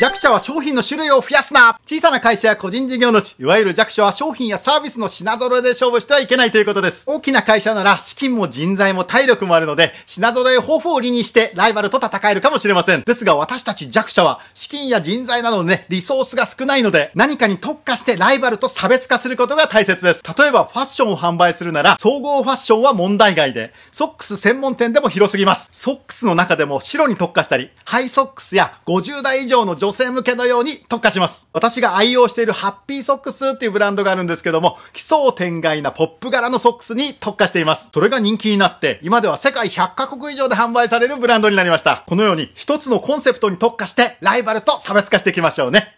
弱者は商品の種類を増やすな小さな会社や個人事業主、いわゆる弱者は商品やサービスの品揃えで勝負してはいけないということです。大きな会社なら資金も人材も体力もあるので、品揃え豊富を売りにしてライバルと戦えるかもしれません。ですが私たち弱者は資金や人材などのね、リソースが少ないので、何かに特化してライバルと差別化することが大切です。例えばファッションを販売するなら、総合ファッションは問題外で、ソックス専門店でも広すぎます。ソックスの中でも白に特化したり、ハイソックスや50代以上の女女性向けのように特化します。私が愛用しているハッピーソックスっていうブランドがあるんですけども、奇想天外なポップ柄のソックスに特化しています。それが人気になって、今では世界100カ国以上で販売されるブランドになりました。このように一つのコンセプトに特化してライバルと差別化していきましょうね。